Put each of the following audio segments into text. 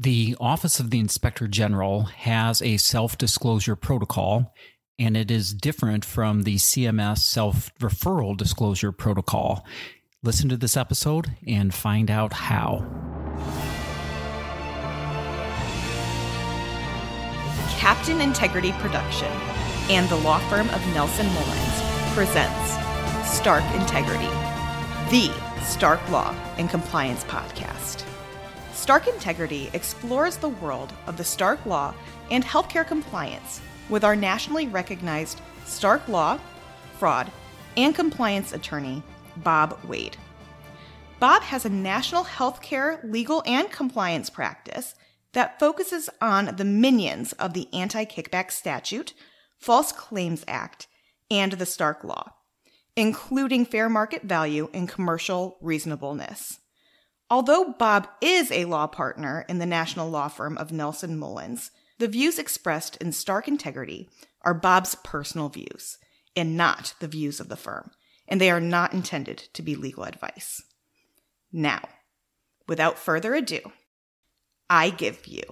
The Office of the Inspector General has a self disclosure protocol, and it is different from the CMS self referral disclosure protocol. Listen to this episode and find out how. Captain Integrity Production and the law firm of Nelson Mullins presents Stark Integrity, the Stark Law and Compliance podcast. Stark Integrity explores the world of the Stark Law and healthcare compliance with our nationally recognized Stark Law, Fraud, and Compliance attorney, Bob Wade. Bob has a national healthcare legal and compliance practice that focuses on the minions of the Anti Kickback Statute, False Claims Act, and the Stark Law, including fair market value and commercial reasonableness. Although Bob is a law partner in the national law firm of Nelson Mullins, the views expressed in Stark Integrity are Bob's personal views and not the views of the firm, and they are not intended to be legal advice. Now, without further ado, I give you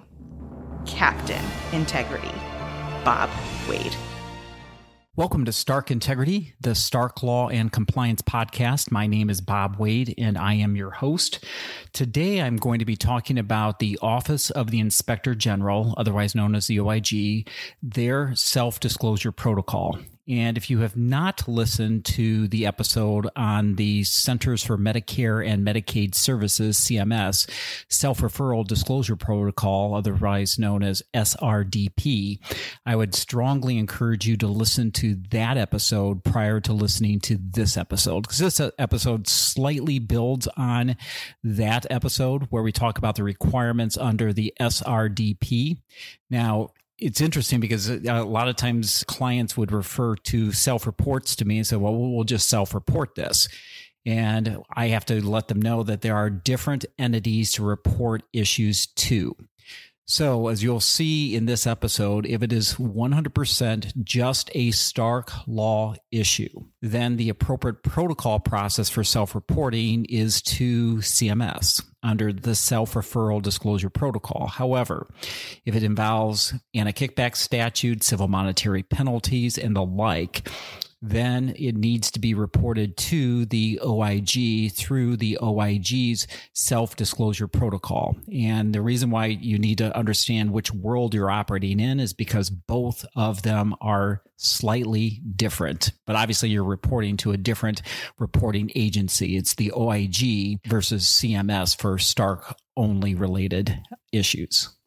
Captain Integrity, Bob Wade. Welcome to Stark Integrity, the Stark Law and Compliance podcast. My name is Bob Wade and I am your host. Today I'm going to be talking about the Office of the Inspector General, otherwise known as the OIG, their self disclosure protocol. And if you have not listened to the episode on the Centers for Medicare and Medicaid Services, CMS, self referral disclosure protocol, otherwise known as SRDP, I would strongly encourage you to listen to that episode prior to listening to this episode because this episode slightly builds on that episode where we talk about the requirements under the SRDP. Now, it's interesting because uh, a lot of times clients would refer to self reports to me and say, well, we'll just self report this. And I have to let them know that there are different entities to report issues to. So, as you'll see in this episode, if it is 100% just a Stark law issue, then the appropriate protocol process for self reporting is to CMS under the self referral disclosure protocol. However, if it involves anti kickback statute, civil monetary penalties, and the like, then it needs to be reported to the OIG through the OIG's self disclosure protocol. And the reason why you need to understand which world you're operating in is because both of them are slightly different. But obviously, you're reporting to a different reporting agency. It's the OIG versus CMS for Stark only related issues.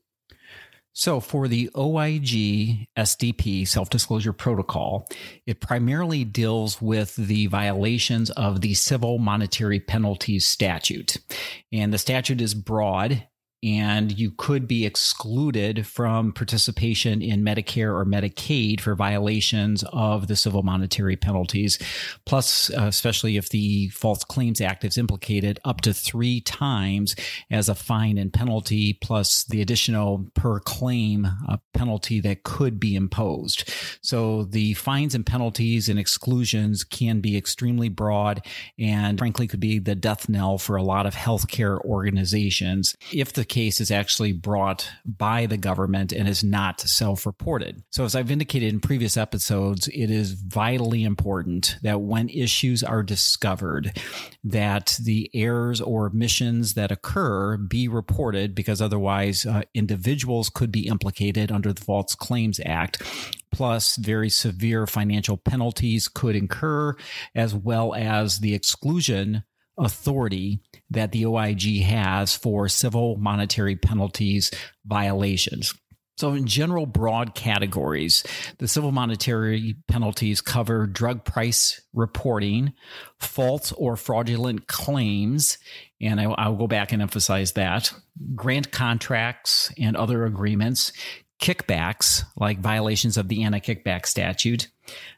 So, for the OIG SDP self disclosure protocol, it primarily deals with the violations of the civil monetary penalties statute. And the statute is broad and you could be excluded from participation in Medicare or Medicaid for violations of the civil monetary penalties. Plus, uh, especially if the False Claims Act is implicated, up to three times as a fine and penalty, plus the additional per claim uh, penalty that could be imposed. So the fines and penalties and exclusions can be extremely broad and frankly could be the death knell for a lot of healthcare organizations. If the case is actually brought by the government and is not self reported. So, as I've indicated in previous episodes, it is vitally important that when issues are discovered, that the errors or omissions that occur be reported because otherwise uh, individuals could be implicated under the False Claims Act plus very severe financial penalties could incur, as well as the exclusion authority that the OIG has for civil monetary penalties violations. So, in general, broad categories, the civil monetary penalties cover drug price reporting, false or fraudulent claims, and I, will go back and emphasize that, grant contracts and other agreements, kickbacks, like violations of the anti kickback statute,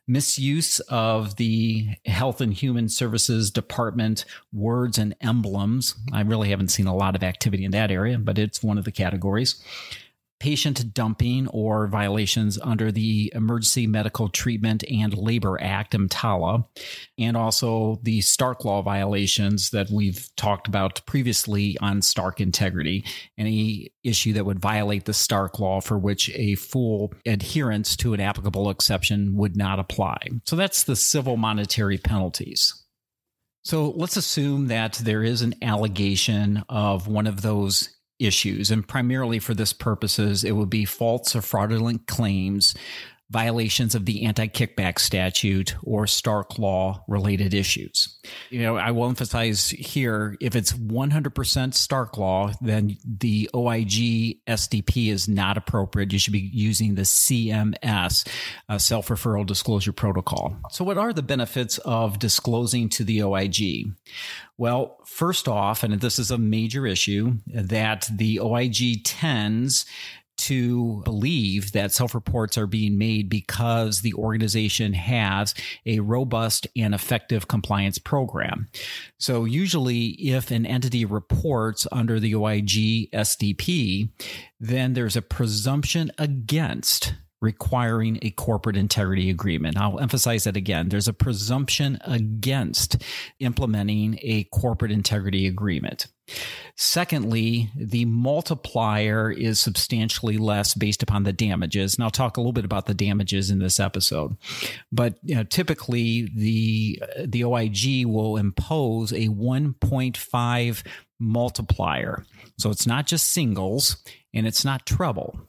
misuse of the Health and Human Services Department words and emblems. I really haven't seen a lot of activity in that area, but it's one of the categories. Patient dumping or violations under the Emergency Medical Treatment and Labor Act, EMTALA, and also the Stark Law violations that we've talked about previously on Stark integrity. Any issue that would violate the Stark Law for which a full adherence to an applicable exception would not apply. So that's the civil monetary penalties. So let's assume that there is an allegation of one of those issues. And primarily for this purposes, it would be false or fraudulent claims, violations of the anti kickback statute, or Stark law related issues. You know, I will emphasize here if it's 100% Stark law, then the OIG SDP is not appropriate. You should be using the CMS, uh, self referral disclosure protocol. So, what are the benefits of disclosing to the OIG? Well, first off, and this is a major issue, that the OIG tends to believe that self reports are being made because the organization has a robust and effective compliance program. So, usually, if an entity reports under the OIG SDP, then there's a presumption against requiring a corporate integrity agreement. I'll emphasize that again. There's a presumption against implementing a corporate integrity agreement. Secondly, the multiplier is substantially less based upon the damages. And I'll talk a little bit about the damages in this episode. But you know, typically, the the OIG will impose a 1.5 multiplier. So it's not just singles and it's not treble.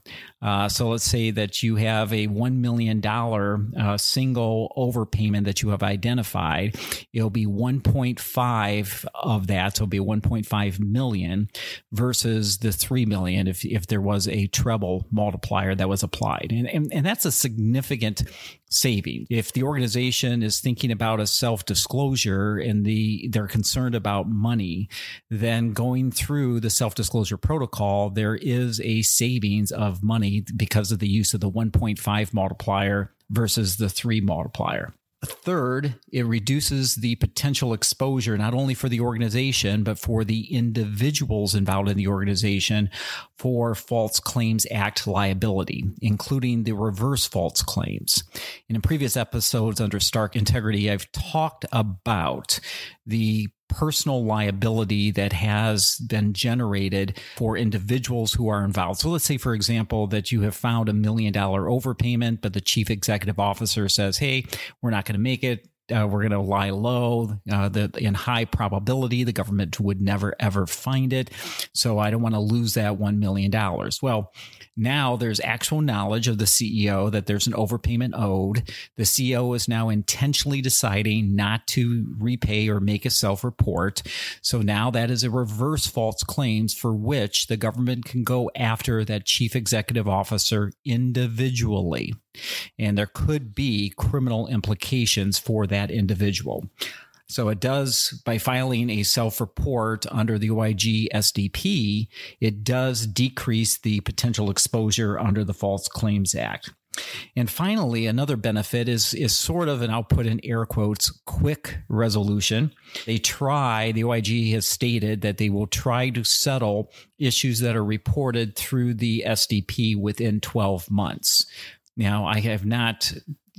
Uh, so let's say that you have a $1 million uh, single overpayment that you have identified. It'll be 1.5 of that. So it'll be 1.5 million versus the 3 million if, if there was a treble multiplier that was applied. And, and, and that's a significant saving. If the organization is thinking about a self disclosure and the they're concerned about money, then going through the self disclosure protocol, there is a savings of money because of the use of the 1.5 multiplier versus the 3 multiplier. Third, it reduces the potential exposure not only for the organization, but for the individuals involved in the organization for False Claims Act liability, including the reverse false claims. In previous episodes under Stark Integrity, I've talked about the personal liability that has been generated for individuals who are involved. So let's say, for example, that you have found a million dollar overpayment, but the chief executive officer says, Hey, we're not going to make it. Uh, we're going to lie low. Uh, the, in high probability, the government would never ever find it. So I don't want to lose that $1 million. Well, now there's actual knowledge of the CEO that there's an overpayment owed. The CEO is now intentionally deciding not to repay or make a self report. So now that is a reverse false claims for which the government can go after that chief executive officer individually. And there could be criminal implications for that individual. So it does, by filing a self report under the OIG SDP, it does decrease the potential exposure under the False Claims Act. And finally, another benefit is is sort of, and I'll put in air quotes, quick resolution. They try, the OIG has stated that they will try to settle issues that are reported through the SDP within 12 months. Now, I have not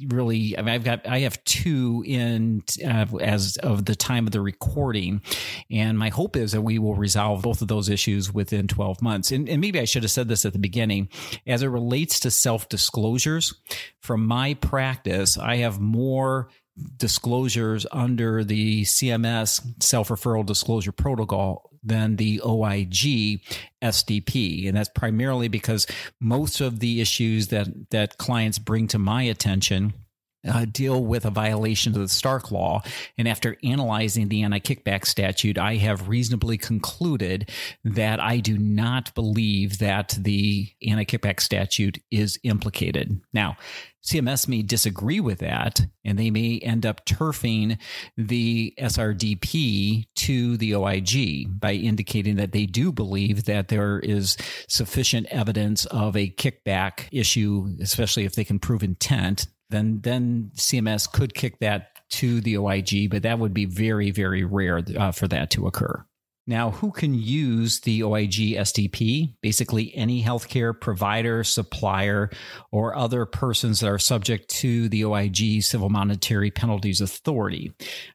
really I mean, I've got I have two in uh, as of the time of the recording. And my hope is that we will resolve both of those issues within 12 months. And, and maybe I should have said this at the beginning. As it relates to self disclosures from my practice I have more disclosures under the CMS self referral disclosure protocol than the OIG SDP. And that's primarily because most of the issues that, that clients bring to my attention uh, deal with a violation of the Stark Law. And after analyzing the anti kickback statute, I have reasonably concluded that I do not believe that the anti kickback statute is implicated. Now, CMS may disagree with that, and they may end up turfing the SRDP to the OIG by indicating that they do believe that there is sufficient evidence of a kickback issue, especially if they can prove intent then then CMS could kick that to the OIG, but that would be very very rare uh, for that to occur. Now, who can use the OIG SDP? Basically, any healthcare provider, supplier, or other persons that are subject to the OIG Civil Monetary Penalties Authority.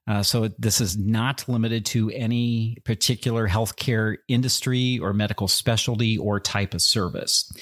Uh, so, this is not limited to any particular healthcare industry or medical specialty or type of service.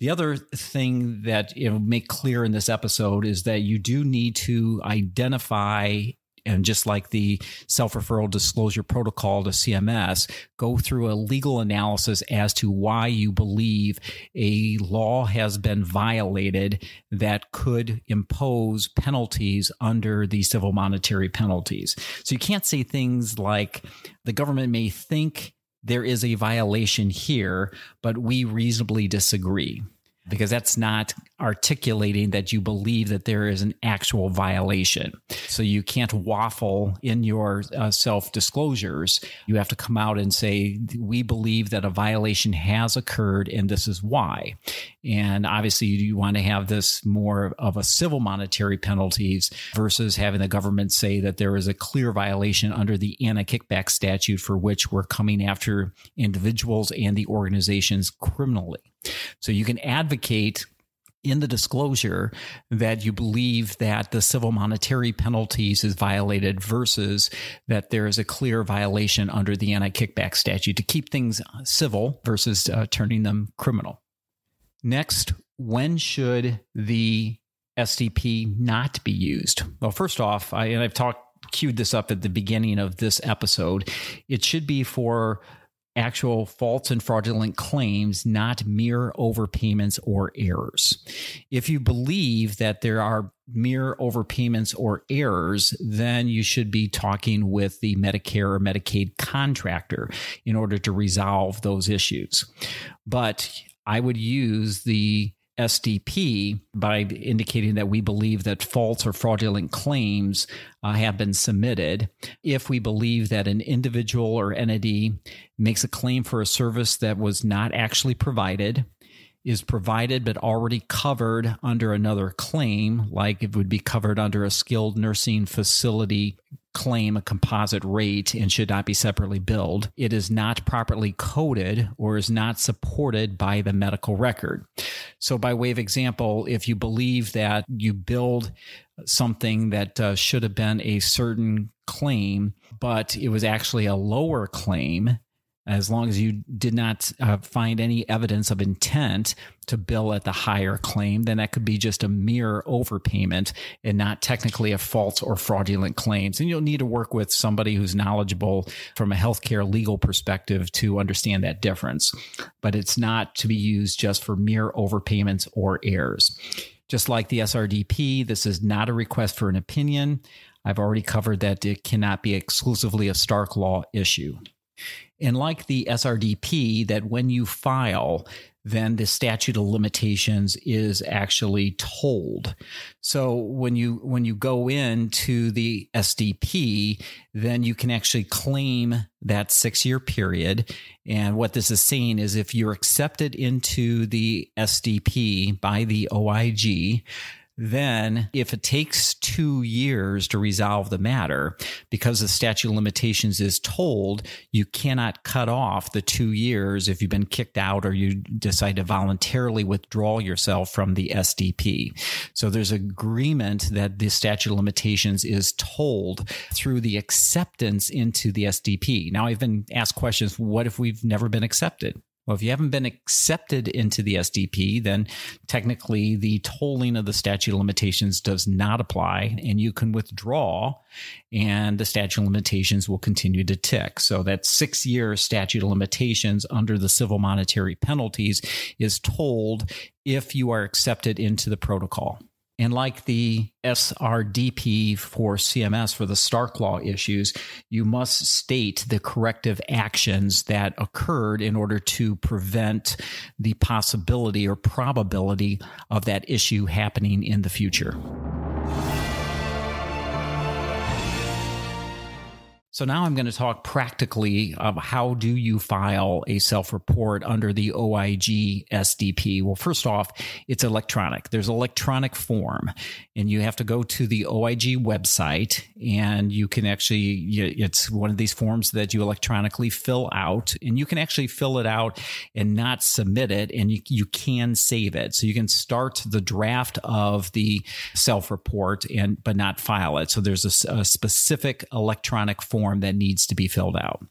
The other thing that you know make clear in this episode is that you do need to identify and just like the self referral disclosure protocol to CMS, go through a legal analysis as to why you believe a law has been violated that could impose penalties under the civil monetary penalties. So you can't say things like the government may think there is a violation here, but we reasonably disagree because that's not articulating that you believe that there is an actual violation. So you can't waffle in your uh, self disclosures. You have to come out and say, we believe that a violation has occurred and this is why. And obviously, you want to have this more of a civil monetary penalties versus having the government say that there is a clear violation under the anti kickback statute for which we're coming after individuals and the organizations criminally. So you can advocate in the disclosure that you believe that the civil monetary penalties is violated versus that there is a clear violation under the anti kickback statute to keep things civil versus uh, turning them criminal. Next, when should the SDP not be used? Well, first off, I, and I've talked queued this up at the beginning of this episode. It should be for actual false and fraudulent claims, not mere overpayments or errors. If you believe that there are mere overpayments or errors, then you should be talking with the Medicare or Medicaid contractor in order to resolve those issues. But I would use the SDP by indicating that we believe that false or fraudulent claims uh, have been submitted. If we believe that an individual or entity makes a claim for a service that was not actually provided, is provided but already covered under another claim, like it would be covered under a skilled nursing facility claim a composite rate and should not be separately billed. It is not properly coded or is not supported by the medical record. So, by way of example, if you believe that you billed something that uh, should have been a certain claim, but it was actually a lower claim, as long as you did not uh, find any evidence of intent to bill at the higher claim, then that could be just a mere overpayment and not technically a false or fraudulent claims. And you'll need to work with somebody who's knowledgeable from a healthcare legal perspective to understand that difference. But it's not to be used just for mere overpayments or errors. Just like the SRDP, this is not a request for an opinion. I've already covered that it cannot be exclusively a Stark law issue. And like the SRDP, that when you file, then the statute of limitations is actually tolled. So when you when you go into the SDP, then you can actually claim that six year period. And what this is saying is if you're accepted into the SDP by the OIG, then if it takes two years to resolve the matter, because the statute of limitations is tolled, you cannot cut off the two years if you've been kicked out or you decide to voluntarily withdraw yourself from the SDP. So there's agreement that the statute of limitations is tolled through the acceptance into the SDP. Now I've been asked questions, what if we've never been accepted? Well, if you haven't been accepted into the SDP, then technically the tolling of the statute of limitations does not apply and you can withdraw and the statute of limitations will continue to tick. So that six year statute of limitations under the civil monetary penalties is tolled if you are accepted into the protocol. And like the SRDP for CMS for the Stark Law issues, you must state the corrective actions that occurred in order to prevent the possibility or probability of that issue happening in the future. So now I'm going to talk practically of how do you file a self-report under the OIG SDP. Well, first off, it's electronic. There's electronic form and you have to go to the OIG website and you can actually, it's one of these forms that you electronically fill out and you can actually fill it out and not submit it and you, you can save it. So you can start the draft of the self-report and, but not file it. So there's a, a specific electronic form form that needs to be filled out.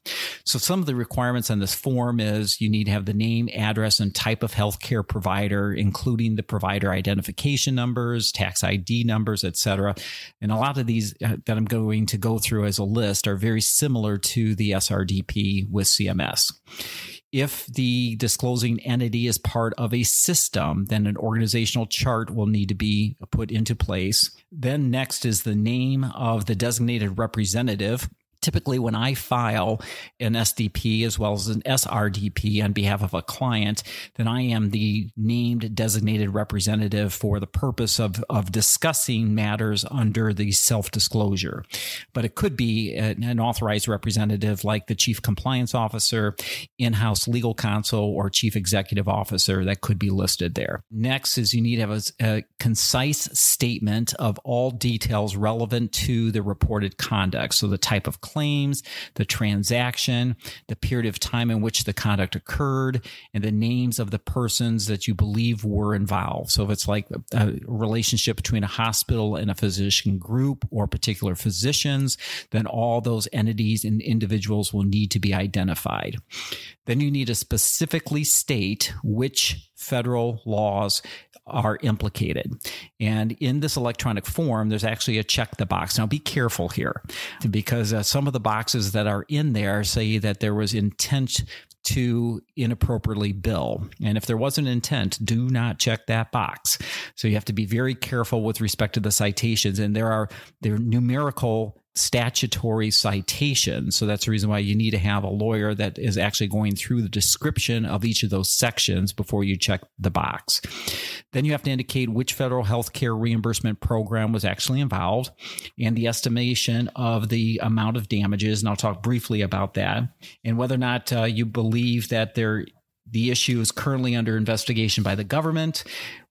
So some of the requirements on this form is you need to have the name, address, and type of healthcare provider, including the provider identification numbers, tax ID numbers, etc. And a lot of these uh, that I'm going to go through as a list are very similar to the SRDP with CMS. If the disclosing entity is part of a system, then an organizational chart will need to be put into place. Then next is the name of the designated representative typically when I file an SDP as well as an SRDP on behalf of a client, then I am the named designated representative for the purpose of, of discussing matters under the self disclosure. But it could be an, an authorized representative like the chief compliance officer, in house legal counsel, or chief executive officer that could be listed there. Next is you need to have a, a concise statement of all details relevant to the reported conduct. So the type of claims, the transaction, the period of time in which the conduct occurred, and the names of the persons that you believe were involved. So if it's like a relationship between a hospital and a physician group or particular physicians, then all those entities and individuals will need to be identified. Then you need to specifically state which federal laws are implicated. And in this electronic form, there's actually a check the box. Now, be careful here because uh, some of the boxes that are in there say that there was intent to inappropriately bill. And if there was an intent, do not check that box. So you have to be very careful with respect to the citations. And there are there are numerical statutory citation. So that's the reason why you need to have a lawyer that is actually going through the description of each of those sections before you check the box. Then you have to indicate which federal health care reimbursement program was actually involved and the estimation of the amount of damages. And I'll talk briefly about that and whether or not uh, you believe that there the issue is currently under investigation by the government,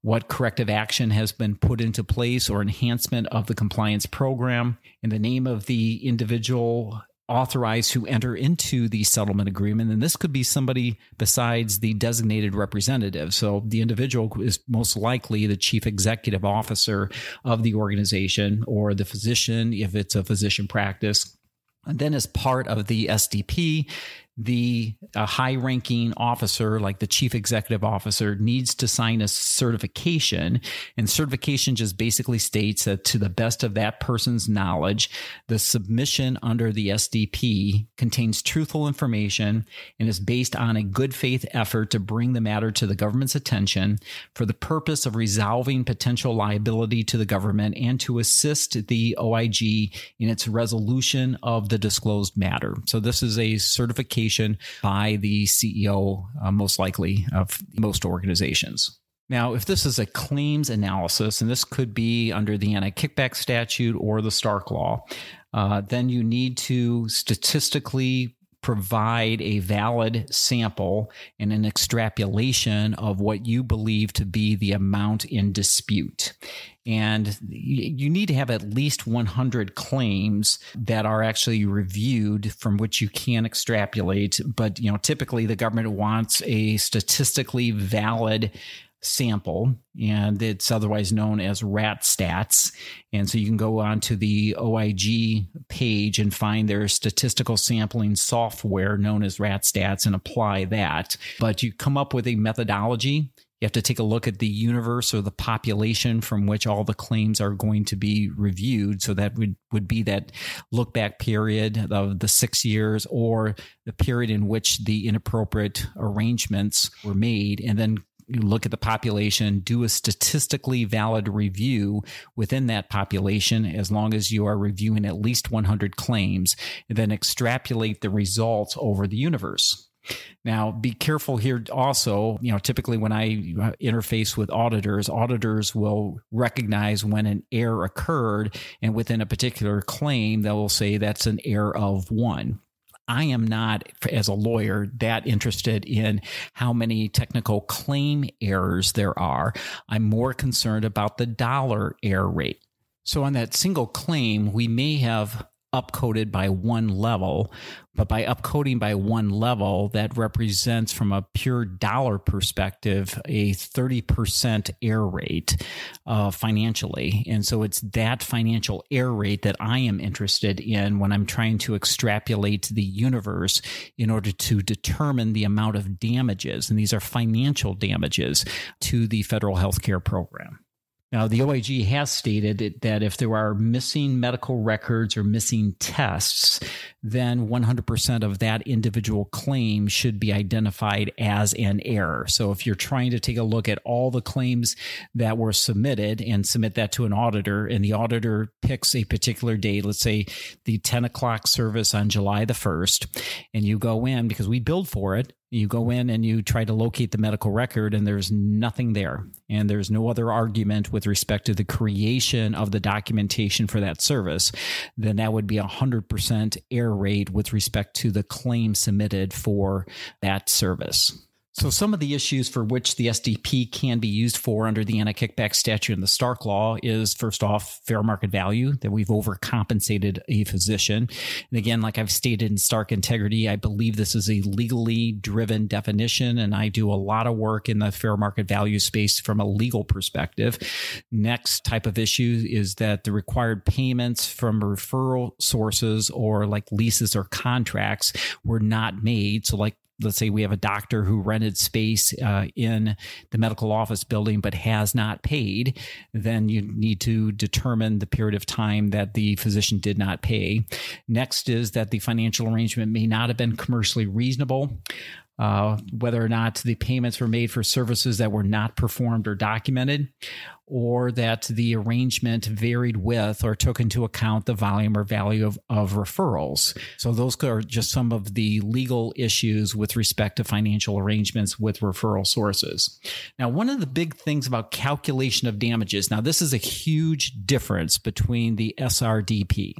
what corrective action has been put into place or enhancement of the compliance program, in the name of the individual authorized to enter into the settlement agreement. And this could be somebody besides the designated representative. So the individual is most likely the chief executive officer of the organization or the physician, if it's a physician practice. And then, as part of the SDP, the uh, high ranking officer, like the chief executive officer, needs to sign a certification. And certification just basically states that to the best of that person's knowledge, the submission under the SDP contains truthful information and is based on a good faith effort to bring the matter to the government's attention for the purpose of resolving potential liability to the government and to assist the OIG in its resolution of the disclosed matter. So this is a certification by the CEO, uh, most likely, of most organizations. Now, if this is a claims analysis, and this could be under the anti kickback statute or the Stark Law, uh, then you need to statistically provide a valid sample and an extrapolation of what you believe to be the amount in dispute. And you need to have at least 100 claims that are actually reviewed from which you can extrapolate. But, you know, typically the government wants a statistically valid sample, and it's otherwise known as RAT stats. And so you can go on to the OIG page and find their statistical sampling software known as RAT stats and apply that. But you come up with a methodology. You have to take a look at the universe or the population from which all the claims are going to be reviewed. So that would, would be that look back period of the six years or the period in which the inappropriate arrangements were made. And then look at the population, do a statistically valid review within that population, as long as you are reviewing at least 100 claims, and then extrapolate the results over the universe. Now, be careful here also. You know, typically when I uh, interface with auditors, auditors will recognize when an error occurred, and within a particular claim, they will say that's an error of one. I am not, as a lawyer, that interested in how many technical claim errors there are. I'm more concerned about the dollar error rate. So, on that single claim, we may have upcoded by one level, but by upcoding by one level, that represents from a pure dollar perspective a 30% error rate uh, financially. And so it's that financial error rate that I am interested in when I'm trying to extrapolate the universe in order to determine the amount of damages. And these are financial damages to the federal health care program. Now, the OIG has stated that if there are missing medical records or missing tests, then 100% of that individual claim should be identified as an error. So, if you're trying to take a look at all the claims that were submitted and submit that to an auditor, and the auditor picks a particular date, let's say the 10 o'clock service on July the 1st, and you go in because we billed for it you go in and you try to locate the medical record, and there's nothing there. And there's no other argument with respect to the creation of the documentation for that service. Then that would be a 100% error rate with respect to the claim submitted for that service. So, some of the issues for which the SDP can be used for under the anti kickback statute and the Stark law is first off, fair market value, that we've overcompensated a physician. And again, like I've stated in Stark Integrity, I believe this is a legally driven definition, and I do a lot of work in the fair market value space from a legal perspective. Next type of issue is that the required payments from referral sources or like leases or contracts were not made. So, like let's say we have a doctor who rented space uh, in the medical office building but has not paid, then you need to determine the period of time that the physician did not pay. Next is that the financial arrangement may not have been commercially reasonable. Uh, whether or not the payments were made for services that were not performed or documented, or that the arrangement varied with or took into account the volume or value of, of referrals. So, those are just some of the legal issues with respect to financial arrangements with referral sources. Now, one of the big things about calculation of damages, now, this is a huge difference between the SRDP.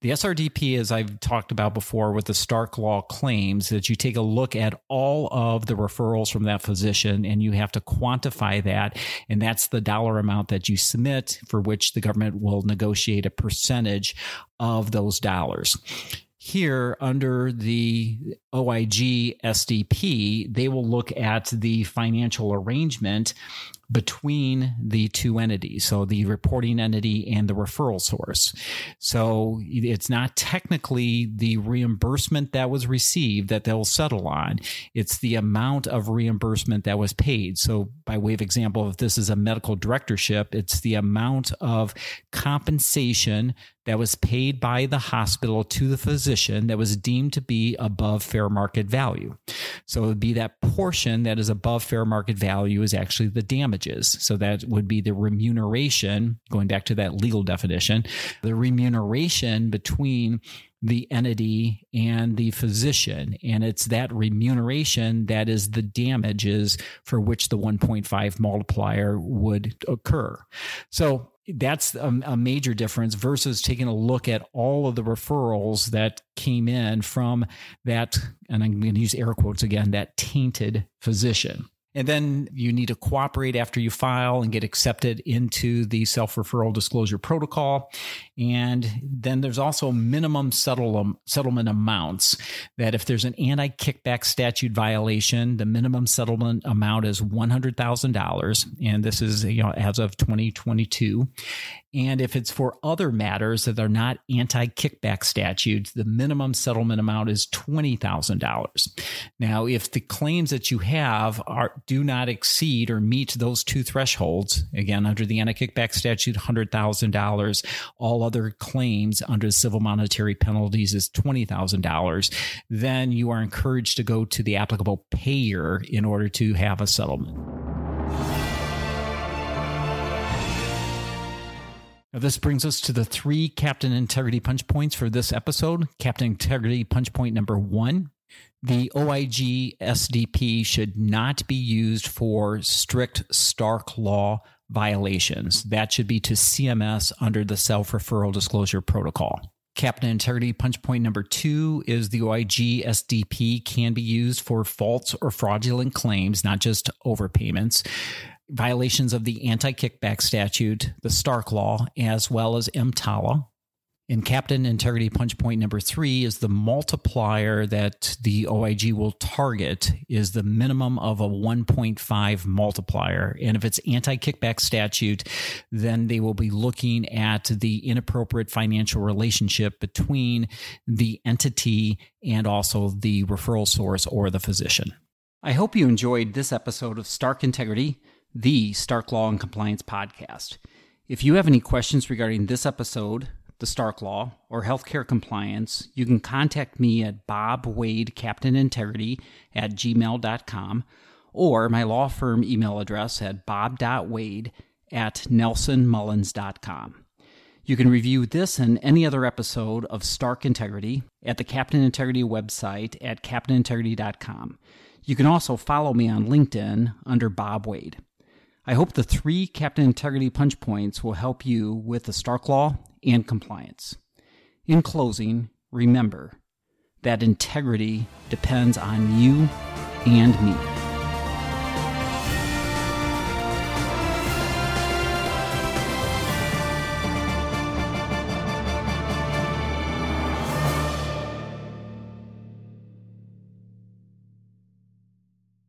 The SRDP, as I've talked about before with the Stark Law claims, that you take a look at all of the referrals from that physician and you have to quantify that, and that's the dollar dollar amount that you submit, for which the government will negotiate a percentage of those dollars. Here, under the OIG SDP, they will look at the financial arrangement between the two entities, so the reporting entity and the referral source. So it's not technically the reimbursement that was received that they'll settle on, it's the amount of reimbursement that was paid. So, by way of example, if this is a medical directorship, it's the amount of compensation that was paid by the hospital to the physician that was deemed to be above fair market value. So it would be that portion that is above fair market value is actually the damages. So that would be the remuneration, going back to that legal definition, the remuneration between the entity and the physician. And it's that remuneration that is the damages for which the 1.5 multiplier would occur. So that's a, a, major difference versus taking a look at all of the referrals that came in from that, and I'm going to use air quotes again, that tainted physician. And then you need to cooperate after you file and get accepted into the self referral disclosure protocol. And then there's also minimum settle, settlement amounts that if there's an anti kickback statute violation, the minimum settlement amount is $100,000. And this is you know, as of 2022. And if it's for other matters that are not anti kickback statutes, the minimum settlement amount is $20,000. Now, if the claims that you have are do not exceed or meet those two thresholds, again, under the anti kickback statute, $100,000, all other claims under civil monetary penalties is $20,000, then you are encouraged to go to the applicable payer in order to have a settlement. Now, this brings us to the three Captain Integrity punch points for this episode. Captain Integrity punch point number one The OIG SDP should not be used for strict Stark law violations. That should be to CMS under the self referral disclosure protocol. Captain Integrity punch point number two is the OIG SDP can be used for false or fraudulent claims, not just overpayments, violations of the anti kickback statute, the Stark law, as well as EMTALA, and Captain Integrity Punch Point number three is the multiplier that the OIG will target is the minimum of a 1.5 multiplier. And if it's anti kickback statute, then they will be looking at the inappropriate financial relationship between the entity and also the referral source or the physician. I hope you enjoyed this episode of Stark Integrity, the Stark Law and Compliance podcast. If you have any questions regarding this episode, the Stark Law, or healthcare compliance, you can contact me at bobwadecaptainintegrity Wade Captain Integrity at gmail.com or my law firm email address at bob.wade at nelsonmullins.com. You can review this and any other episode of Stark Integrity at the Captain Integrity website at captainintegrity.com. You can also follow me on LinkedIn under Bob Wade. I hope the three Captain Integrity punch points will help you with the Stark Law and compliance. In closing, remember that integrity depends on you and me.